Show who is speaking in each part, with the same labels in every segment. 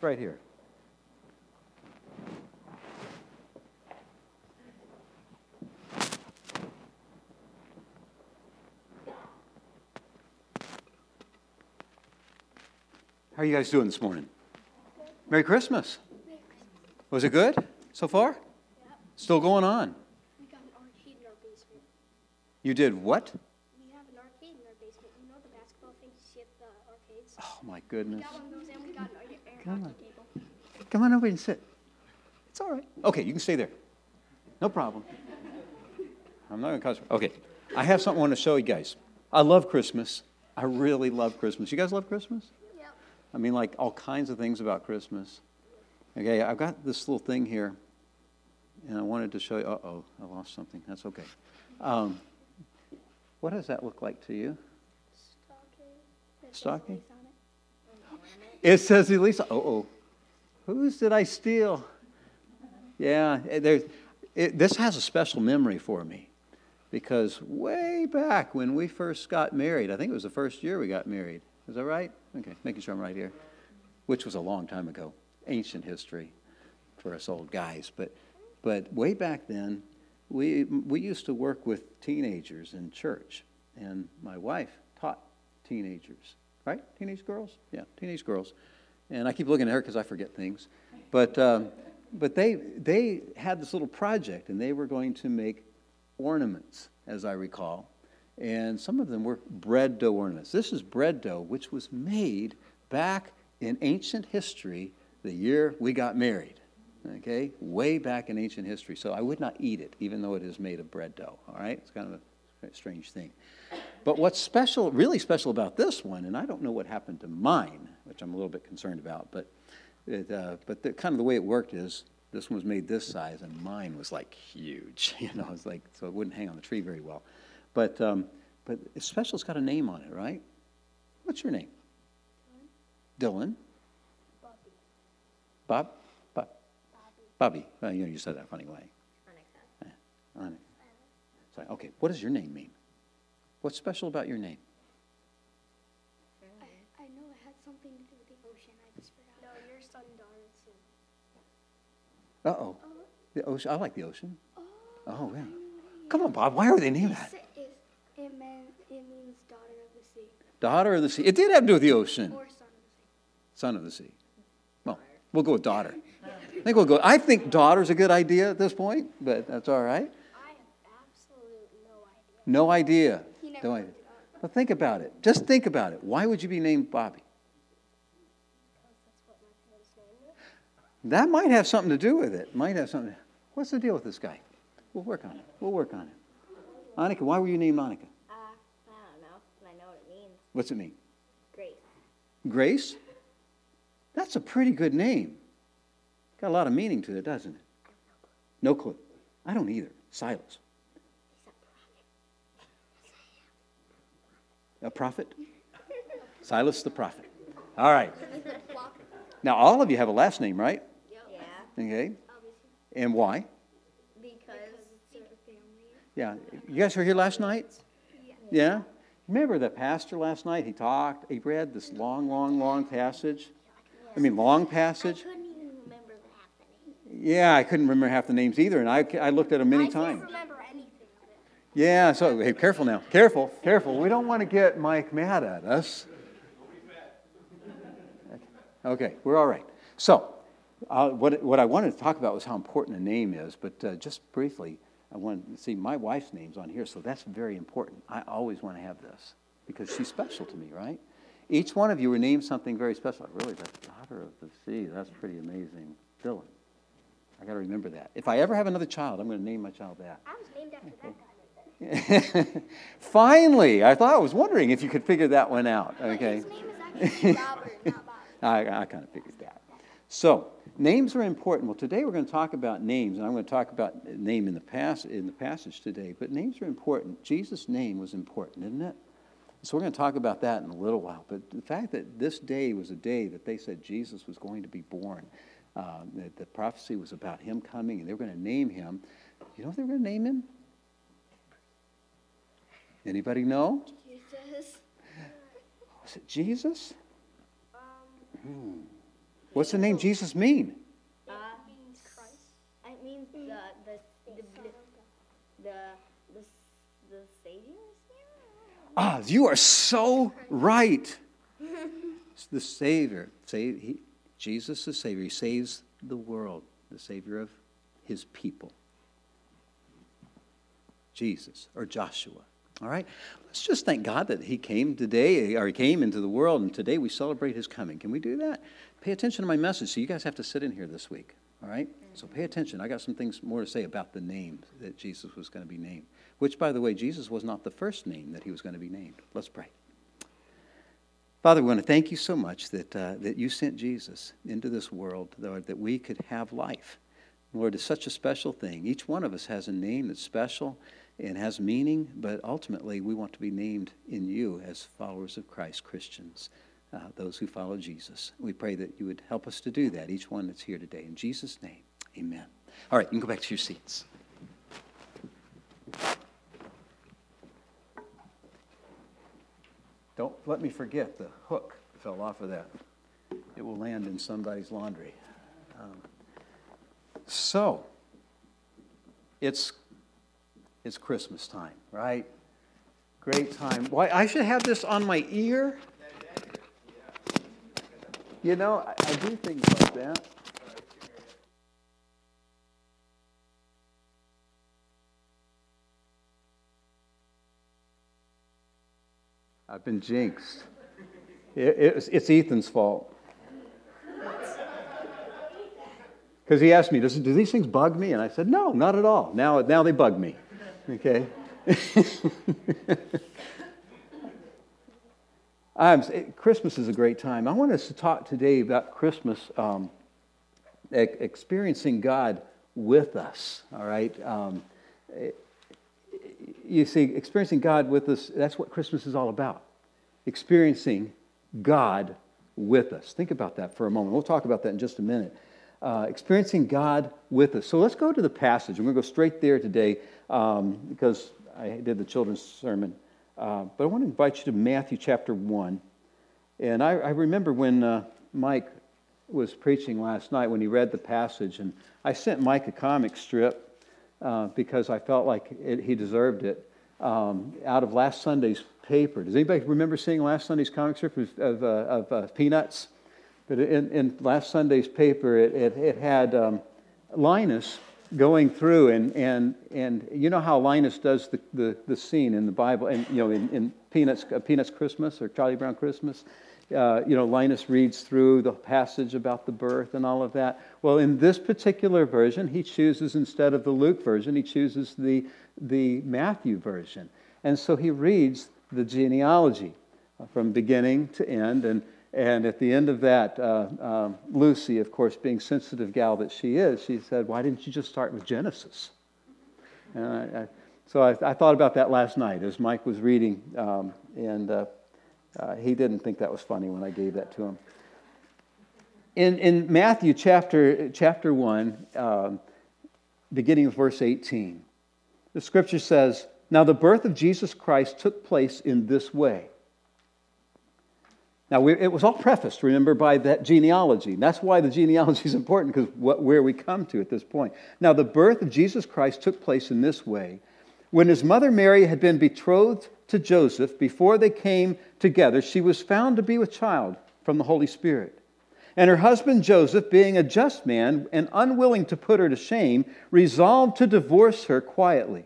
Speaker 1: Right here. How are you guys doing this morning? Merry Christmas. Was it good so far? Still going on.
Speaker 2: We got an arcade in our basement.
Speaker 1: You did what?
Speaker 2: We have an arcade in our basement. You know the basketball things you see at the arcades?
Speaker 1: Oh my
Speaker 2: We
Speaker 1: goodness.
Speaker 2: got one of those and we got an air, air
Speaker 1: Come on. Come on over and sit. It's all right. Okay, you can stay there. No problem. I'm not going to cause. Okay, I have something I want to show you guys. I love Christmas. I really love Christmas. You guys love Christmas?
Speaker 2: Yep.
Speaker 1: I mean, like all kinds of things about Christmas. Okay, I've got this little thing here, and I wanted to show you. Uh oh, I lost something. That's okay. Um, what does that look like to you?
Speaker 2: Stocking. It
Speaker 1: Stocking?
Speaker 2: It.
Speaker 1: Says Elisa. Oh, oh. Whose did I steal? Yeah, eh, it, this has a special memory for me because way back when we first got married, I think it was the first year we got married. Is that right? Okay, making sure I'm right here. Which was a long time ago, ancient history for us old guys. But, but way back then, we, we used to work with teenagers in church, and my wife taught teenagers, right? Teenage girls? Yeah, teenage girls. And I keep looking at her because I forget things. But, um, but they, they had this little project, and they were going to make ornaments, as I recall. And some of them were bread dough ornaments. This is bread dough, which was made back in ancient history the year we got married. Okay? Way back in ancient history. So I would not eat it, even though it is made of bread dough. All right? It's kind of a strange thing. But what's special, really special about this one, and I don't know what happened to mine, which I'm a little bit concerned about, but, it, uh, but the, kind of the way it worked is this one was made this size, and mine was like huge. You know, it's like so it wouldn't hang on the tree very well. But um, but it's special. It's got a name on it, right? What's your name? Dylan.
Speaker 2: Bobby.
Speaker 1: Bob. Bob.
Speaker 2: Bobby.
Speaker 1: Bobby. You know, you said that funny way. Sorry. Okay. What does your name mean? What's special about your name?
Speaker 2: I, I know it had something to do with the ocean. I just forgot. No, your son daughter.
Speaker 1: Uh oh. The ocean. I like the ocean.
Speaker 2: Oh.
Speaker 1: Oh yeah. Come on, Bob. Why are they named that?
Speaker 2: It, it, it, meant, it means daughter of the sea.
Speaker 1: Daughter of the sea. It did have to do with the ocean.
Speaker 2: Or son of the sea.
Speaker 1: Son of the sea. Well, we'll go with daughter. I think we'll go. I think daughter's a good idea at this point, but that's all right.
Speaker 2: I have absolute no idea.
Speaker 1: No idea.
Speaker 2: He never
Speaker 1: No
Speaker 2: looked
Speaker 1: idea. But think about it. Just think about it. Why would you be named Bobby?
Speaker 2: Because that's what my parents named me.
Speaker 1: That might have something to do with it. Might have something. What's the deal with this guy? We'll work on it. We'll work on it. Monica, why were you named Monica?
Speaker 3: Uh, I don't know, but I know what it means.
Speaker 1: What's it mean?
Speaker 3: Grace.
Speaker 1: Grace? That's a pretty good name. Got a lot of meaning to it, doesn't it? No clue. I don't either. Silas. A prophet? Silas the prophet. All right. Now, all of you have a last name, right?
Speaker 3: Yeah,
Speaker 1: Okay. And why?
Speaker 3: because
Speaker 2: It's a family.
Speaker 1: Yeah. You guys were here last night? Yeah? Remember the pastor last night? He talked, he read this long, long, long passage. I mean, long passage.
Speaker 3: I couldn't even remember half the name.
Speaker 1: Yeah, I couldn't remember half the names either, and I, I looked at them many
Speaker 2: I
Speaker 1: times.
Speaker 2: remember anything of it.
Speaker 1: Yeah, so hey, careful now. Careful, careful. We don't want to get Mike mad at us. Okay, we're all right. So, uh, what, what I wanted to talk about was how important a name is, but uh, just briefly, I want to see my wife's name's on here, so that's very important. I always want to have this because she's special to me, right? Each one of you were named something very special. Really, the daughter of the sea, that's pretty amazing. Dylan. I got to remember that. If I ever have another child, I'm going to name my child that.
Speaker 2: I was named after that guy.
Speaker 1: Finally, I thought I was wondering if you could figure that one out. Okay,
Speaker 2: His name is actually Robert, not Bob.
Speaker 1: I, I kind of figured that. So names are important. Well, today we're going to talk about names, and I'm going to talk about name in the pass in the passage today. But names are important. Jesus' name was important, isn't it? So we're going to talk about that in a little while. But the fact that this day was a day that they said Jesus was going to be born, um, that the prophecy was about him coming, and they were going to name him. You know what they were going to name him? Anybody know?
Speaker 2: Jesus.
Speaker 1: Was it Jesus?
Speaker 2: Um,
Speaker 1: What's the name Jesus mean?
Speaker 3: Uh, means Christ. It means the the the the the, the Savior.
Speaker 1: Ah, you are so right. It's the Savior. Save, he, Jesus, the Savior. He saves the world, the Savior of his people. Jesus or Joshua. All right? Let's just thank God that he came today, or he came into the world, and today we celebrate his coming. Can we do that? Pay attention to my message. So you guys have to sit in here this week. All right? So pay attention. I got some things more to say about the name that Jesus was going to be named. Which, by the way, Jesus was not the first name that he was going to be named. Let's pray. Father, we want to thank you so much that, uh, that you sent Jesus into this world, Lord, that we could have life. Lord, it's such a special thing. Each one of us has a name that's special and has meaning, but ultimately we want to be named in you as followers of Christ, Christians, uh, those who follow Jesus. We pray that you would help us to do that, each one that's here today. In Jesus' name, amen. All right, you can go back to your seats. Don't let me forget the hook fell off of that. It will land in somebody's laundry. Um, so, it's it's Christmas time, right? Great time. Why I should have this on my ear? You know, I, I do things like that. I've been jinxed. It, it's, it's Ethan's fault. Because he asked me, Does, do these things bug me? And I said, No, not at all. Now, now they bug me. Okay? um, Christmas is a great time. I want us to talk today about Christmas, um, experiencing God with us, all right? Um, you see, experiencing God with us, that's what Christmas is all about. Experiencing God with us. Think about that for a moment. We'll talk about that in just a minute. Uh, experiencing God with us. So let's go to the passage. I'm going to go straight there today um, because I did the children's sermon. Uh, but I want to invite you to Matthew chapter 1. And I, I remember when uh, Mike was preaching last night when he read the passage, and I sent Mike a comic strip uh, because I felt like it, he deserved it um, out of last Sunday's paper. Does anybody remember seeing last Sunday's comic strip of, of, uh, of Peanuts? But in, in, last Sunday's paper, it, it, it had um, Linus going through, and, and, and you know how Linus does the, the, the scene in the Bible, and you know, in, in Peanuts, uh, Peanuts Christmas or Charlie Brown Christmas. Uh, you know, Linus reads through the passage about the birth and all of that. Well, in this particular version, he chooses, instead of the Luke version, he chooses the, the Matthew version. And so he reads the genealogy from beginning to end. And, and at the end of that, uh, um, Lucy, of course, being sensitive gal that she is, she said, Why didn't you just start with Genesis? And I, I, so I, I, thought about that last night as Mike was reading, um, and uh, uh, he didn't think that was funny when I gave that to him. In, in Matthew chapter, chapter 1, um, beginning of verse 18, the scripture says, Now the birth of Jesus Christ took place in this way. Now, we, it was all prefaced, remember, by that genealogy. That's why the genealogy is important, because where we come to at this point. Now, the birth of Jesus Christ took place in this way. When his mother Mary had been betrothed to Joseph, before they came together, she was found to be with child from the Holy Spirit. And her husband Joseph, being a just man and unwilling to put her to shame, resolved to divorce her quietly.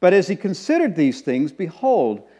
Speaker 1: But as he considered these things, behold,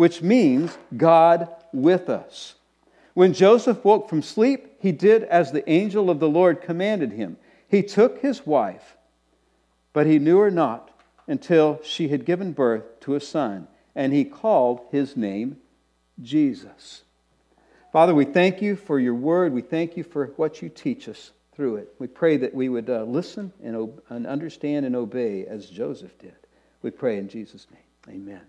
Speaker 1: which means God with us. When Joseph woke from sleep, he did as the angel of the Lord commanded him. He took his wife, but he knew her not until she had given birth to a son and he called his name Jesus. Father, we thank you for your word. We thank you for what you teach us through it. We pray that we would uh, listen and, and understand and obey as Joseph did. We pray in Jesus' name. Amen.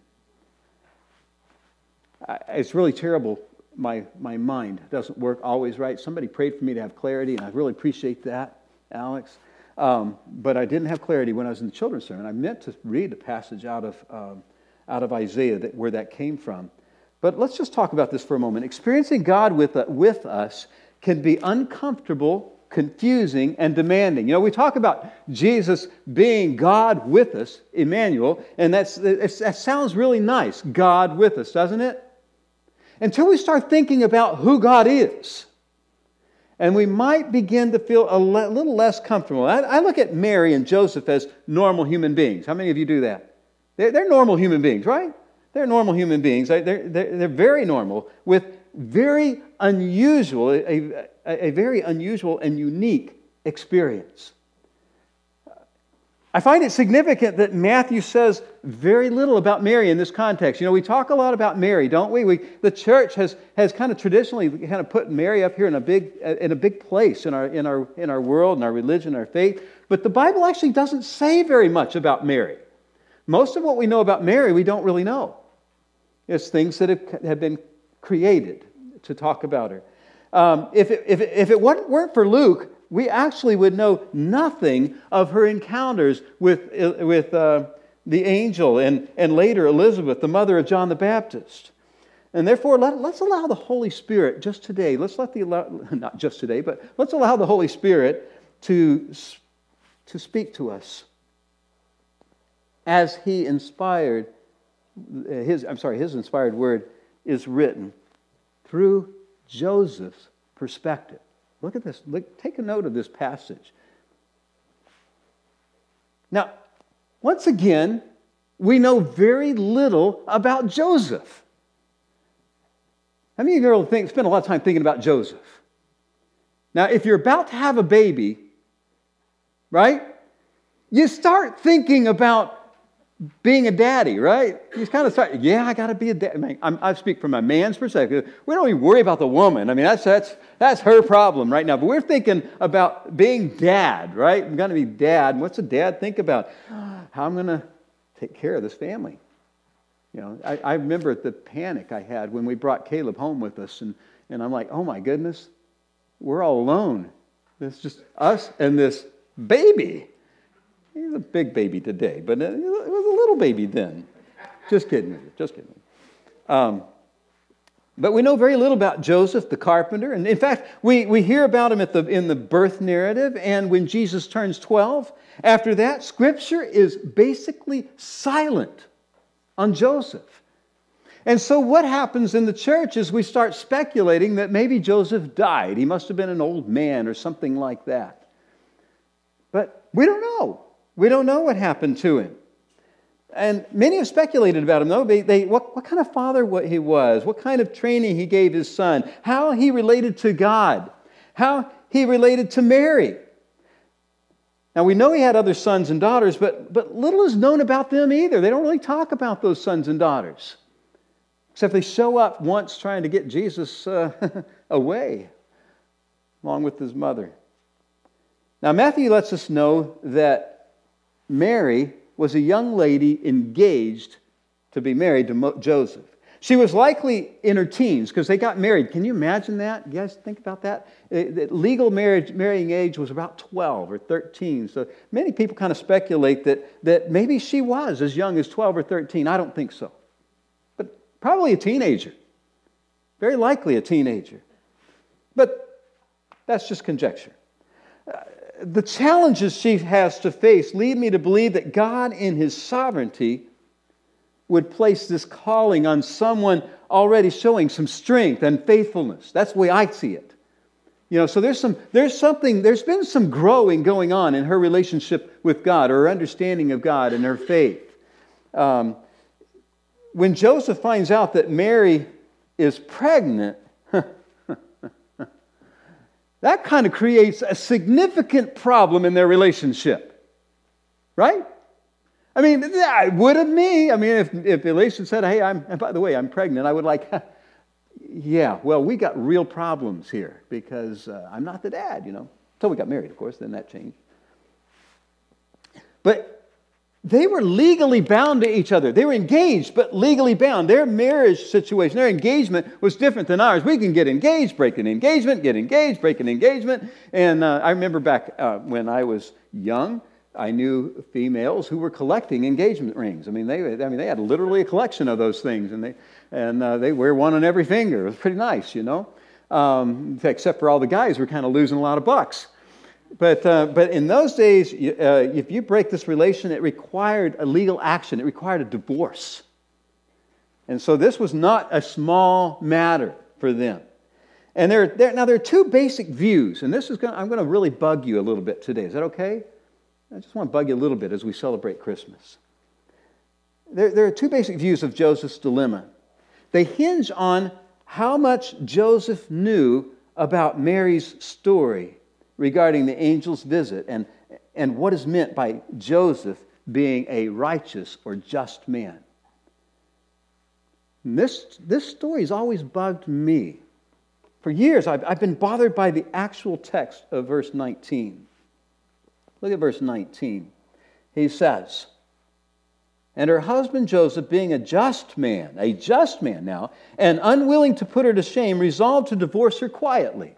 Speaker 1: It's really terrible. My, my mind doesn't work always right. Somebody prayed for me to have clarity, and I really appreciate that, Alex. Um, but I didn't have clarity when I was in the children's sermon. I meant to read a passage out of, um, out of Isaiah that, where that came from. But let's just talk about this for a moment. Experiencing God with, uh, with us can be uncomfortable, confusing, and demanding. You know, we talk about Jesus being God with us, Emmanuel, and that's, that sounds really nice, God with us, doesn't it? Until we start thinking about who God is. And we might begin to feel a le- little less comfortable. I, I, look at Mary and Joseph as normal human beings. How many of you do that? They're, they're normal human beings, right? They're normal human beings. They're, they're, they're very normal with very unusual, a, a, a very unusual and unique experience. I find it significant that Matthew says very little about Mary in this context. You know, we talk a lot about Mary, don't we? we the church has, has kind of traditionally kind of put Mary up here in a big, in a big place in our, in, our, in our world, in our religion, our faith. But the Bible actually doesn't say very much about Mary. Most of what we know about Mary, we don't really know. It's things that have, have been created to talk about her. Um, if, it, if, it, if it weren't for Luke, we actually would know nothing of her encounters with, with uh, the angel and, and later Elizabeth, the mother of John the Baptist. And therefore, let, us allow the Holy Spirit just today, let's let the, not just today, but let's allow the Holy Spirit to, to speak to us as he inspired his, I'm sorry, his inspired word is written through Joseph's perspective. Look at this. Look, take a note of this passage. Now, once again, we know very little about Joseph. How many of you think, spend a lot of time thinking about Joseph? Now, if you're about to have a baby, right, you start thinking about being a daddy, right? He's kind of start, yeah, I got to be a dad. I, mean, I speak from a man's perspective. We don't even worry about the woman. I mean, that's, that's, that's her problem right now. But we're thinking about being dad, right? I'm going to be dad. what's a dad think about? How I'm going to take care of this family. You know, I, I remember the panic I had when we brought Caleb home with us. And, and I'm like, oh my goodness, we're all alone. It's just us and this baby. He's a big baby today, but it was a little baby then. Just kidding, just kidding. Um, but we know very little about Joseph the carpenter. And in fact, we, we hear about him at the, in the birth narrative and when Jesus turns 12. After that, Scripture is basically silent on Joseph. And so, what happens in the church is we start speculating that maybe Joseph died. He must have been an old man or something like that. But we don't know. We don't know what happened to him. And many have speculated about him, though. They, they, what, what kind of father he was, what kind of training he gave his son, how he related to God, how he related to Mary. Now, we know he had other sons and daughters, but, but little is known about them either. They don't really talk about those sons and daughters, except they show up once trying to get Jesus uh, away, along with his mother. Now, Matthew lets us know that Mary was a young lady engaged to be married to Mo- Joseph. She was likely in her teens because they got married. Can you imagine that? You guys think about that? Uh, the legal marriage, marrying age was about 12 or 13. So many people kind of speculate that, that maybe she was as young as 12 or 13. I don't think so. But probably a teenager. Very likely a teenager. But that's just conjecture uh, the challenges she has to face lead me to believe that God, in His sovereignty, would place this calling on someone already showing some strength and faithfulness. That's the way I see it. You know, so there's some there's something there's been some growing going on in her relationship with God, or her understanding of God and her faith. Um, when Joseph finds out that Mary is pregnant, that kind of creates a significant problem in their relationship. Right? I mean, would have me. I mean, if, if Elisha said, hey, I'm, by the way, I'm pregnant, I would like, yeah, well, we got real problems here because uh, I'm not the dad, you know. Until we got married, of course, then that changed. But they were legally bound to each other. They were engaged, but legally bound. Their marriage situation, their engagement was different than ours. We can get engaged, break an engagement, get engaged, break an engagement. And uh, I remember back uh, when I was young, I knew females who were collecting engagement rings. I mean, they, I mean, they had literally a collection of those things, and they, and uh, they wear one on every finger. It was pretty nice, you know. Um, except for all the guys were kind of losing a lot of bucks. But, uh, but in those days, uh, if you break this relation, it required a legal action. It required a divorce. And so this was not a small matter for them. And there, there, now there are two basic views, and this is going I'm going to really bug you a little bit today. Is that okay? I just want to bug you a little bit as we celebrate Christmas. There, there are two basic views of Joseph's dilemma. They hinge on how much Joseph knew about Mary's story regarding the angel's visit and, and what is meant by Joseph being a righteous or just man. This, this story has always bugged me. For years, I've, I've been bothered by the actual text of verse 19. Look at verse 19. He says, And her husband Joseph, being a just man, a just man now, and unwilling to put her to shame, resolved to divorce her quietly.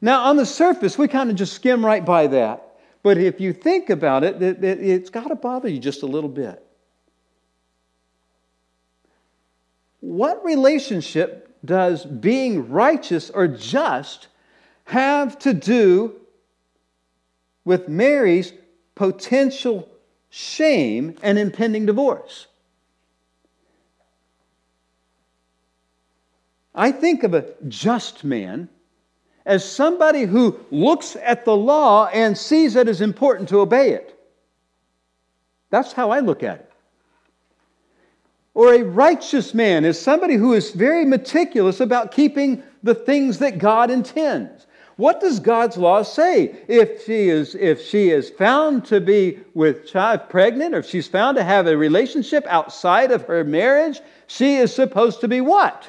Speaker 1: Now, on the surface, we kind of just skim right by that. But if you think about it, it, it it's got to bother you just a little bit. What relationship does being righteous or just have to do with Mary's potential shame and impending divorce. I think of a just man as somebody who looks at the law and sees it as important to obey it. That's how I look at it. Or a righteous man is somebody who is very meticulous about keeping the things that God intends. What does God's law say? If she is, if she is found to be with child pregnant, or if she's found to have a relationship outside of her marriage, she is supposed to be what?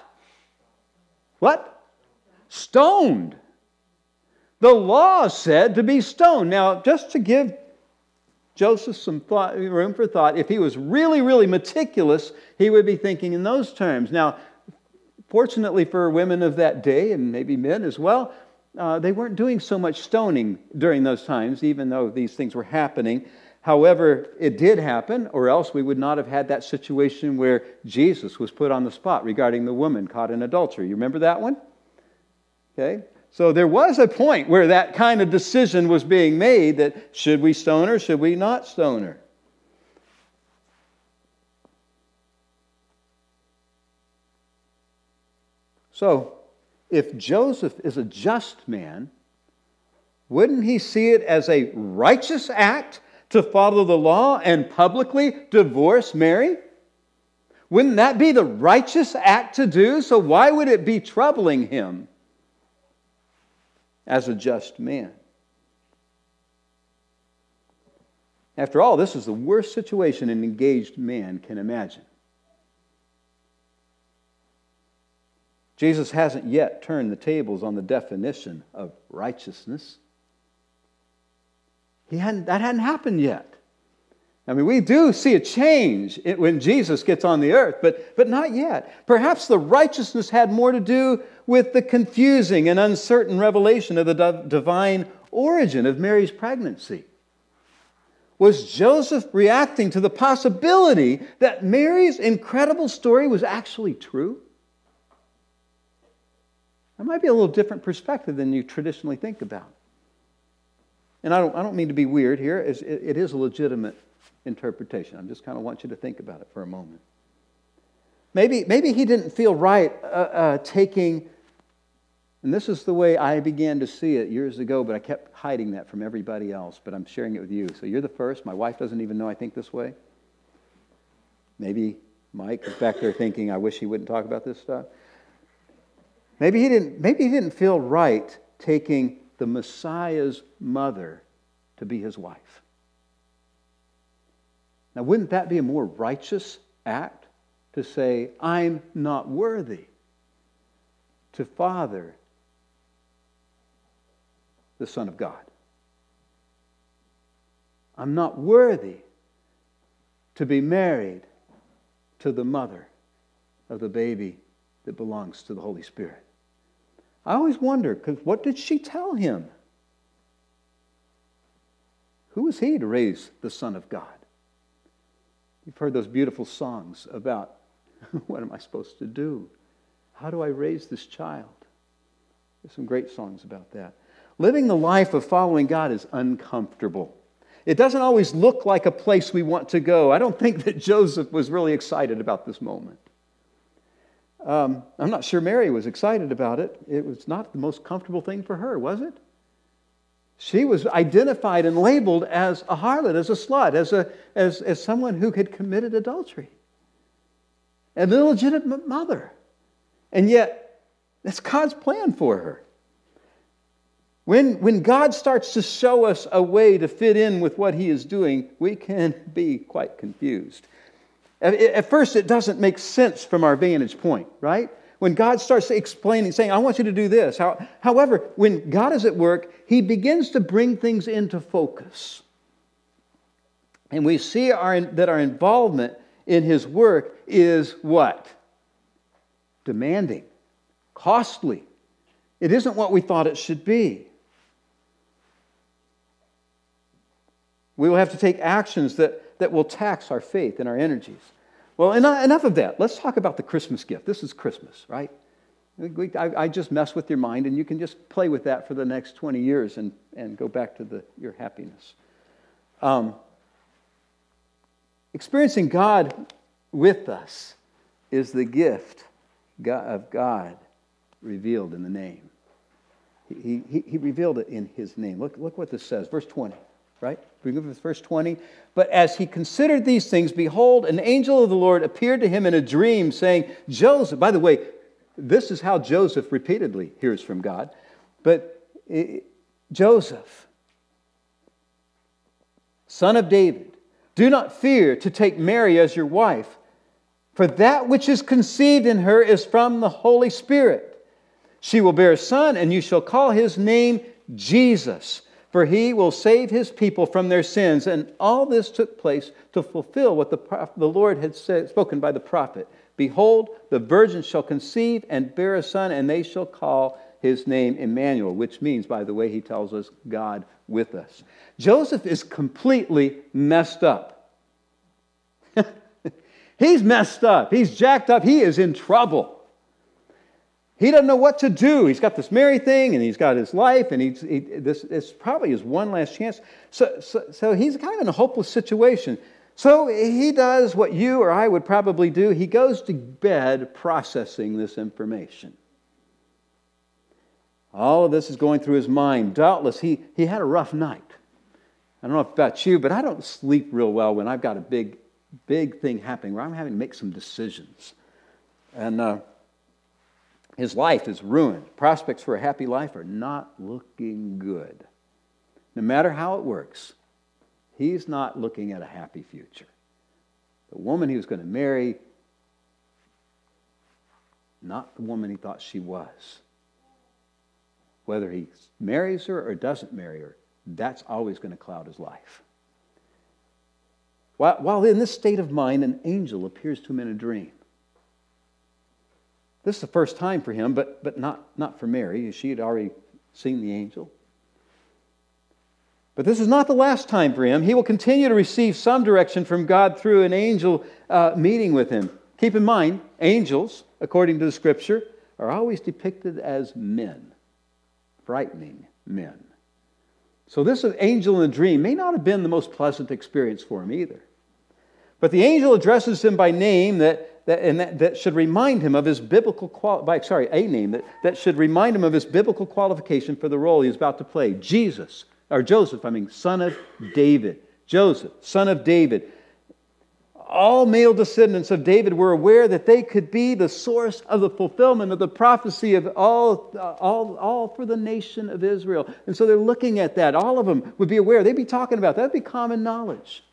Speaker 1: What? Stoned. The law said to be stoned. Now, just to give Joseph some thought, room for thought, if he was really, really meticulous, he would be thinking in those terms. Now, fortunately for women of that day, and maybe men as well, uh, they weren't doing so much stoning during those times, even though these things were happening. However, it did happen, or else we would not have had that situation where Jesus was put on the spot regarding the woman caught in adultery. You remember that one? Okay? So there was a point where that kind of decision was being made that should we stone her, should we not stone her? So, if Joseph is a just man, wouldn't he see it as a righteous act to follow the law and publicly divorce Mary? Wouldn't that be the righteous act to do? So why would it be troubling him as a just man? After all, this is the worst situation an engaged man can imagine. Jesus hasn't yet turned the tables on the definition of righteousness. He hadn't, that hadn't happened yet. I mean, we do see a change when Jesus gets on the earth, but, but not yet. Perhaps the righteousness had more to do with the confusing and uncertain revelation of the divine origin of Mary's pregnancy. Was Joseph reacting to the possibility that Mary's incredible story was actually true? That might be a little different perspective than you traditionally think about. And I don't, I don't mean to be weird here, it, is a legitimate interpretation. I just kind of want you to think about it for a moment. Maybe, maybe he didn't feel right uh, uh, taking, and this is the way I began to see it years ago, but I kept hiding that from everybody else, but I'm sharing it with you. So you're the first. My wife doesn't even know I think this way. Maybe Mike is back there thinking, I wish he wouldn't talk about this stuff. Maybe he didn't, maybe he didn't feel right taking the Messiah's mother to be his wife. Now, wouldn't that be a more righteous act to say, I'm not worthy to father the Son of God. I'm not worthy to be married to the mother of the baby that belongs to the Holy Spirit. I always wonder, because what did she tell him? Who was he to raise the Son of God? You've heard those beautiful songs about what am I supposed to do? How do I raise this child? There's some great songs about that. Living the life of following God is uncomfortable. It doesn't always look like a place we want to go. I don't think that Joseph was really excited about this moment. Um, I'm not sure Mary was excited about it. It was not the most comfortable thing for her, was it? She was identified and labeled as a harlot, as a slut, as, a, as, as someone who had committed adultery, an illegitimate mother. And yet, that's God's plan for her. When, when God starts to show us a way to fit in with what He is doing, we can be quite confused. At, at first, it doesn't make sense from our vantage point, right? When God starts explaining, saying, I want you to do this. How, however, when God is at work, He begins to bring things into focus. And we see our, that our involvement in His work is what? Demanding, costly. It isn't what we thought it should be. We will have to take actions that, that will tax our faith and our energies. Well, enough of that. Let's talk about the Christmas gift. This is Christmas, right? I, just mess with your mind, and you can just play with that for the next 20 years and, and go back to the, your happiness. Um, experiencing God with us is the gift of God revealed in the name. He, he, he revealed it in his name. Look, look what this says, verse 20 right? Move to verse 20. But as he considered these things, behold, an angel of the Lord appeared to him in a dream, saying, Joseph, by the way, this is how Joseph repeatedly hears from God. But it, Joseph, son of David, do not fear to take Mary as your wife, for that which is conceived in her is from the Holy Spirit. She will bear a son, and you shall call his name Jesus for he will save his people from their sins. And all this took place to fulfill what the, the Lord had said, spoken by the prophet Behold, the virgin shall conceive and bear a son, and they shall call his name Emmanuel, which means, by the way, he tells us, God with us. Joseph is completely messed up. He's messed up. He's jacked up. He is in trouble. He doesn't know what to do. He's got this Mary thing and he's got his life, and he's, he, this is probably his one last chance. So, so, so he's kind of in a hopeless situation. So he does what you or I would probably do. He goes to bed processing this information. All of this is going through his mind. Doubtless, he, he had a rough night. I don't know about you, but I don't sleep real well when I've got a big, big thing happening where I'm having to make some decisions. And uh, his life is ruined. Prospects for a happy life are not looking good. No matter how it works, he's not looking at a happy future. The woman he was going to marry, not the woman he thought she was. Whether he marries her or doesn't marry her, that's always going to cloud his life. While in this state of mind, an angel appears to him in a dream. This is the first time for him, but, but not, not for Mary. She had already seen the angel. But this is not the last time for him. He will continue to receive some direction from God through an angel uh, meeting with him. Keep in mind, angels, according to the scripture, are always depicted as men, frightening men. So, this angel in a dream may not have been the most pleasant experience for him either. But the angel addresses him by name that that, and that, that should remind him of his biblical qual—sorry, a name that, that should remind him of his biblical qualification for the role he's about to play. Jesus, or Joseph, I mean, son of David. Joseph, son of David. All male descendants of David were aware that they could be the source of the fulfillment of the prophecy of all, uh, all, all for the nation of Israel. And so they're looking at that. All of them would be aware. They'd be talking about that. That'd be common knowledge.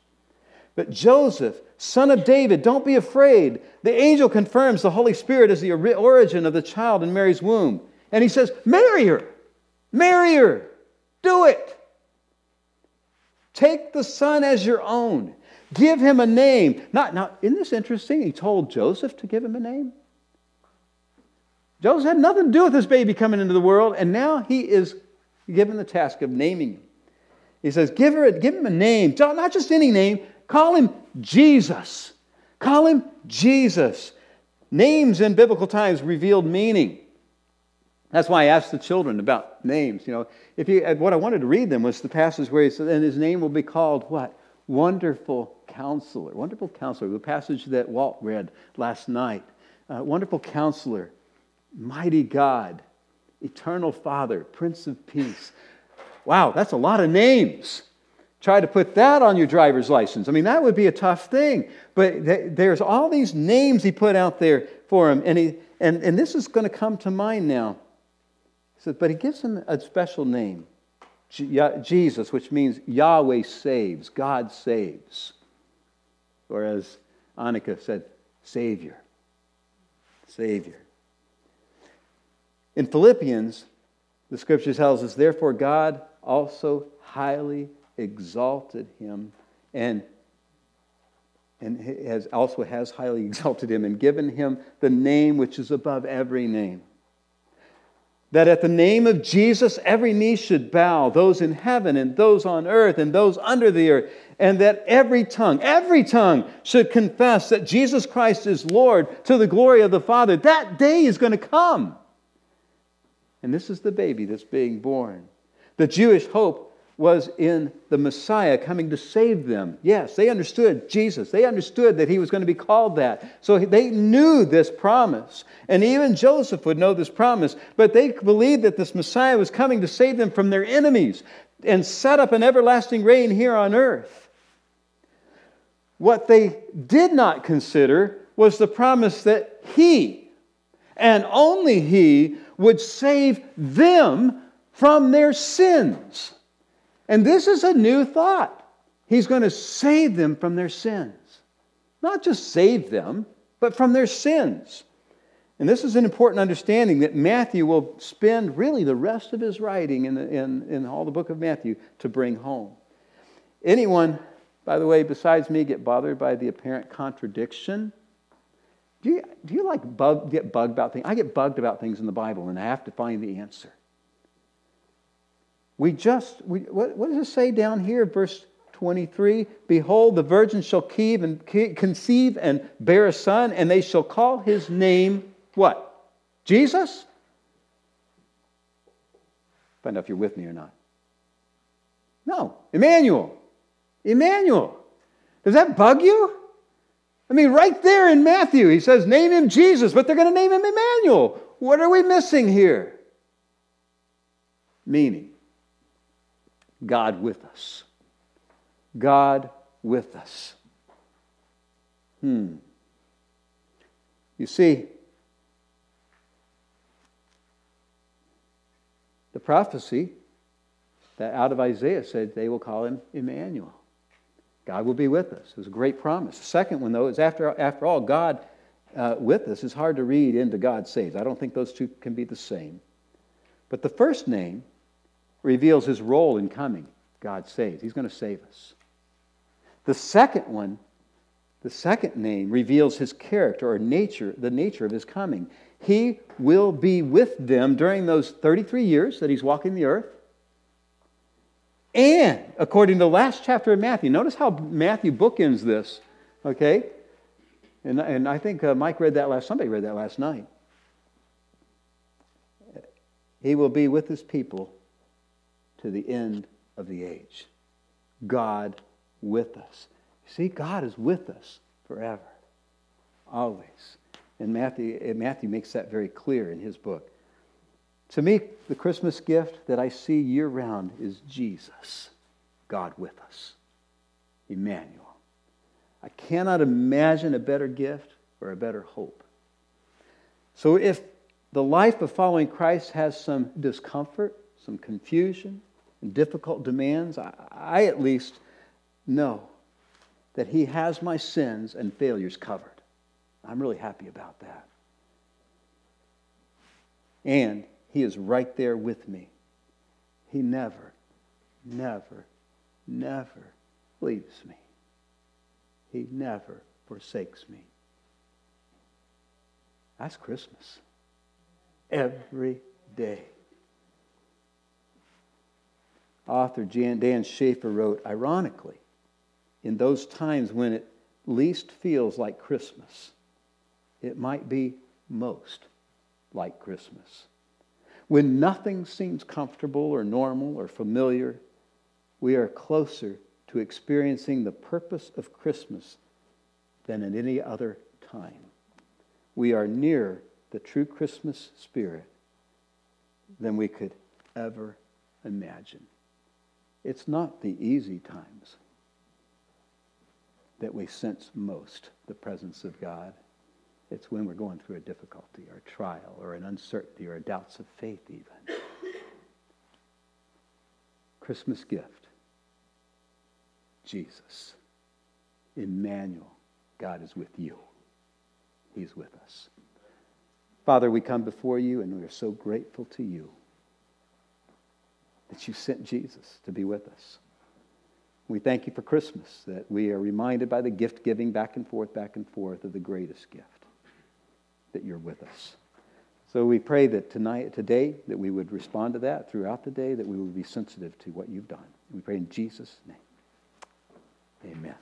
Speaker 1: But Joseph, son of David, don't be afraid. The angel confirms the Holy Spirit is the origin of the child in Mary's womb. And he says, Marry her. Marry her. Do it. Take the son as your own. Give him a name. Not, now, isn't this interesting? He told Joseph to give him a name. Joseph had nothing to do with this baby coming into the world, and now he is given the task of naming him. He says, Give, her give him a name, not just any name, call him Jesus. Call him Jesus. Names in biblical times revealed meaning. That's why I asked the children about names. You know, if you, what I wanted to read them was the passage where he said, and his name will be called what? Wonderful Counselor. Wonderful Counselor, the passage that Walt read last night. Uh, wonderful Counselor, Mighty God, Eternal Father, Prince of Peace. Wow, that's a lot of names. Try to put that on your driver's license. I mean, that would be a tough thing. But th- there's all these names he put out there for him. And, he, and, and this is going to come to mind now. He says, but he gives him a special name Jesus, which means Yahweh saves, God saves. Or as Annika said, Savior. Savior. In Philippians, the scripture tells us, therefore, God also highly exalted him and and has also has highly exalted him and given him the name which is above every name that at the name of Jesus every knee should bow, those in heaven and those on earth and those under the earth, and that every tongue, every tongue should confess that Jesus Christ is Lord to the glory of the Father. That day is going to come. And this is the baby that's being born. The Jewish hope was in the Messiah coming to save them. Yes, they understood Jesus. They understood that he was going to be called that. So they knew this promise. And even Joseph would know this promise. But they believed that this Messiah was coming to save them from their enemies and set up an everlasting reign here on earth. What they did not consider was the promise that he, and only he, would save them from their sins. And this is a new thought. He's going to save them from their sins. Not just save them, but from their sins. And this is an important understanding that Matthew will spend really the rest of his writing in, the, in, in all the book of Matthew to bring home. Anyone, by the way, besides me, get bothered by the apparent contradiction? Do you, do you like bug, get bugged about things? I get bugged about things in the Bible and I have to find the answer. We just, we, what, what does it say down here, verse 23? Behold, the virgin shall and, conceive and bear a son, and they shall call his name what? Jesus? Find out if you're with me or not. No, Emmanuel. Emmanuel. Does that bug you? I mean, right there in Matthew, he says, name him Jesus, but they're going to name him Emmanuel. What are we missing here? Meaning, God with us. God with us. Hmm. You see, the prophecy that out of Isaiah said they will call him Emmanuel. God will be with us. It was a great promise. The second one, though, is after, after all, God uh, with us is hard to read into God saves. I don't think those two can be the same. But the first name reveals his role in coming. God saves. He's going to save us. The second one, the second name, reveals his character or nature, the nature of his coming. He will be with them during those 33 years that he's walking the earth. And according to the last chapter of Matthew, notice how Matthew bookends this, okay? And, and I think uh, Mike read that last, somebody read that last night. He will be with his people to the end of the age. God with us. See, God is with us forever, always. And Matthew, and Matthew makes that very clear in his book. To me, the Christmas gift that I see year round is Jesus, God with us, Emmanuel. I cannot imagine a better gift or a better hope. So if the life of following Christ has some discomfort, some confusion, and difficult demands, I, I at least know that He has my sins and failures covered. I'm really happy about that. And He is right there with me. He never, never, never leaves me. He never forsakes me. That's Christmas. Every day. Author Dan Schaeffer wrote, ironically, in those times when it least feels like Christmas, it might be most like Christmas. When nothing seems comfortable or normal or familiar, we are closer to experiencing the purpose of Christmas than at any other time. We are nearer the true Christmas spirit than we could ever imagine. It's not the easy times that we sense most the presence of God. It's when we're going through a difficulty or a trial or an uncertainty or doubts of faith, even. Christmas gift Jesus. Emmanuel, God is with you. He's with us. Father, we come before you and we are so grateful to you that you sent Jesus to be with us. We thank you for Christmas, that we are reminded by the gift giving back and forth, back and forth of the greatest gift, that you're with us. So we pray that tonight, today, that we would respond to that throughout the day, that we would be sensitive to what you've done. We pray in Jesus' name. Amen.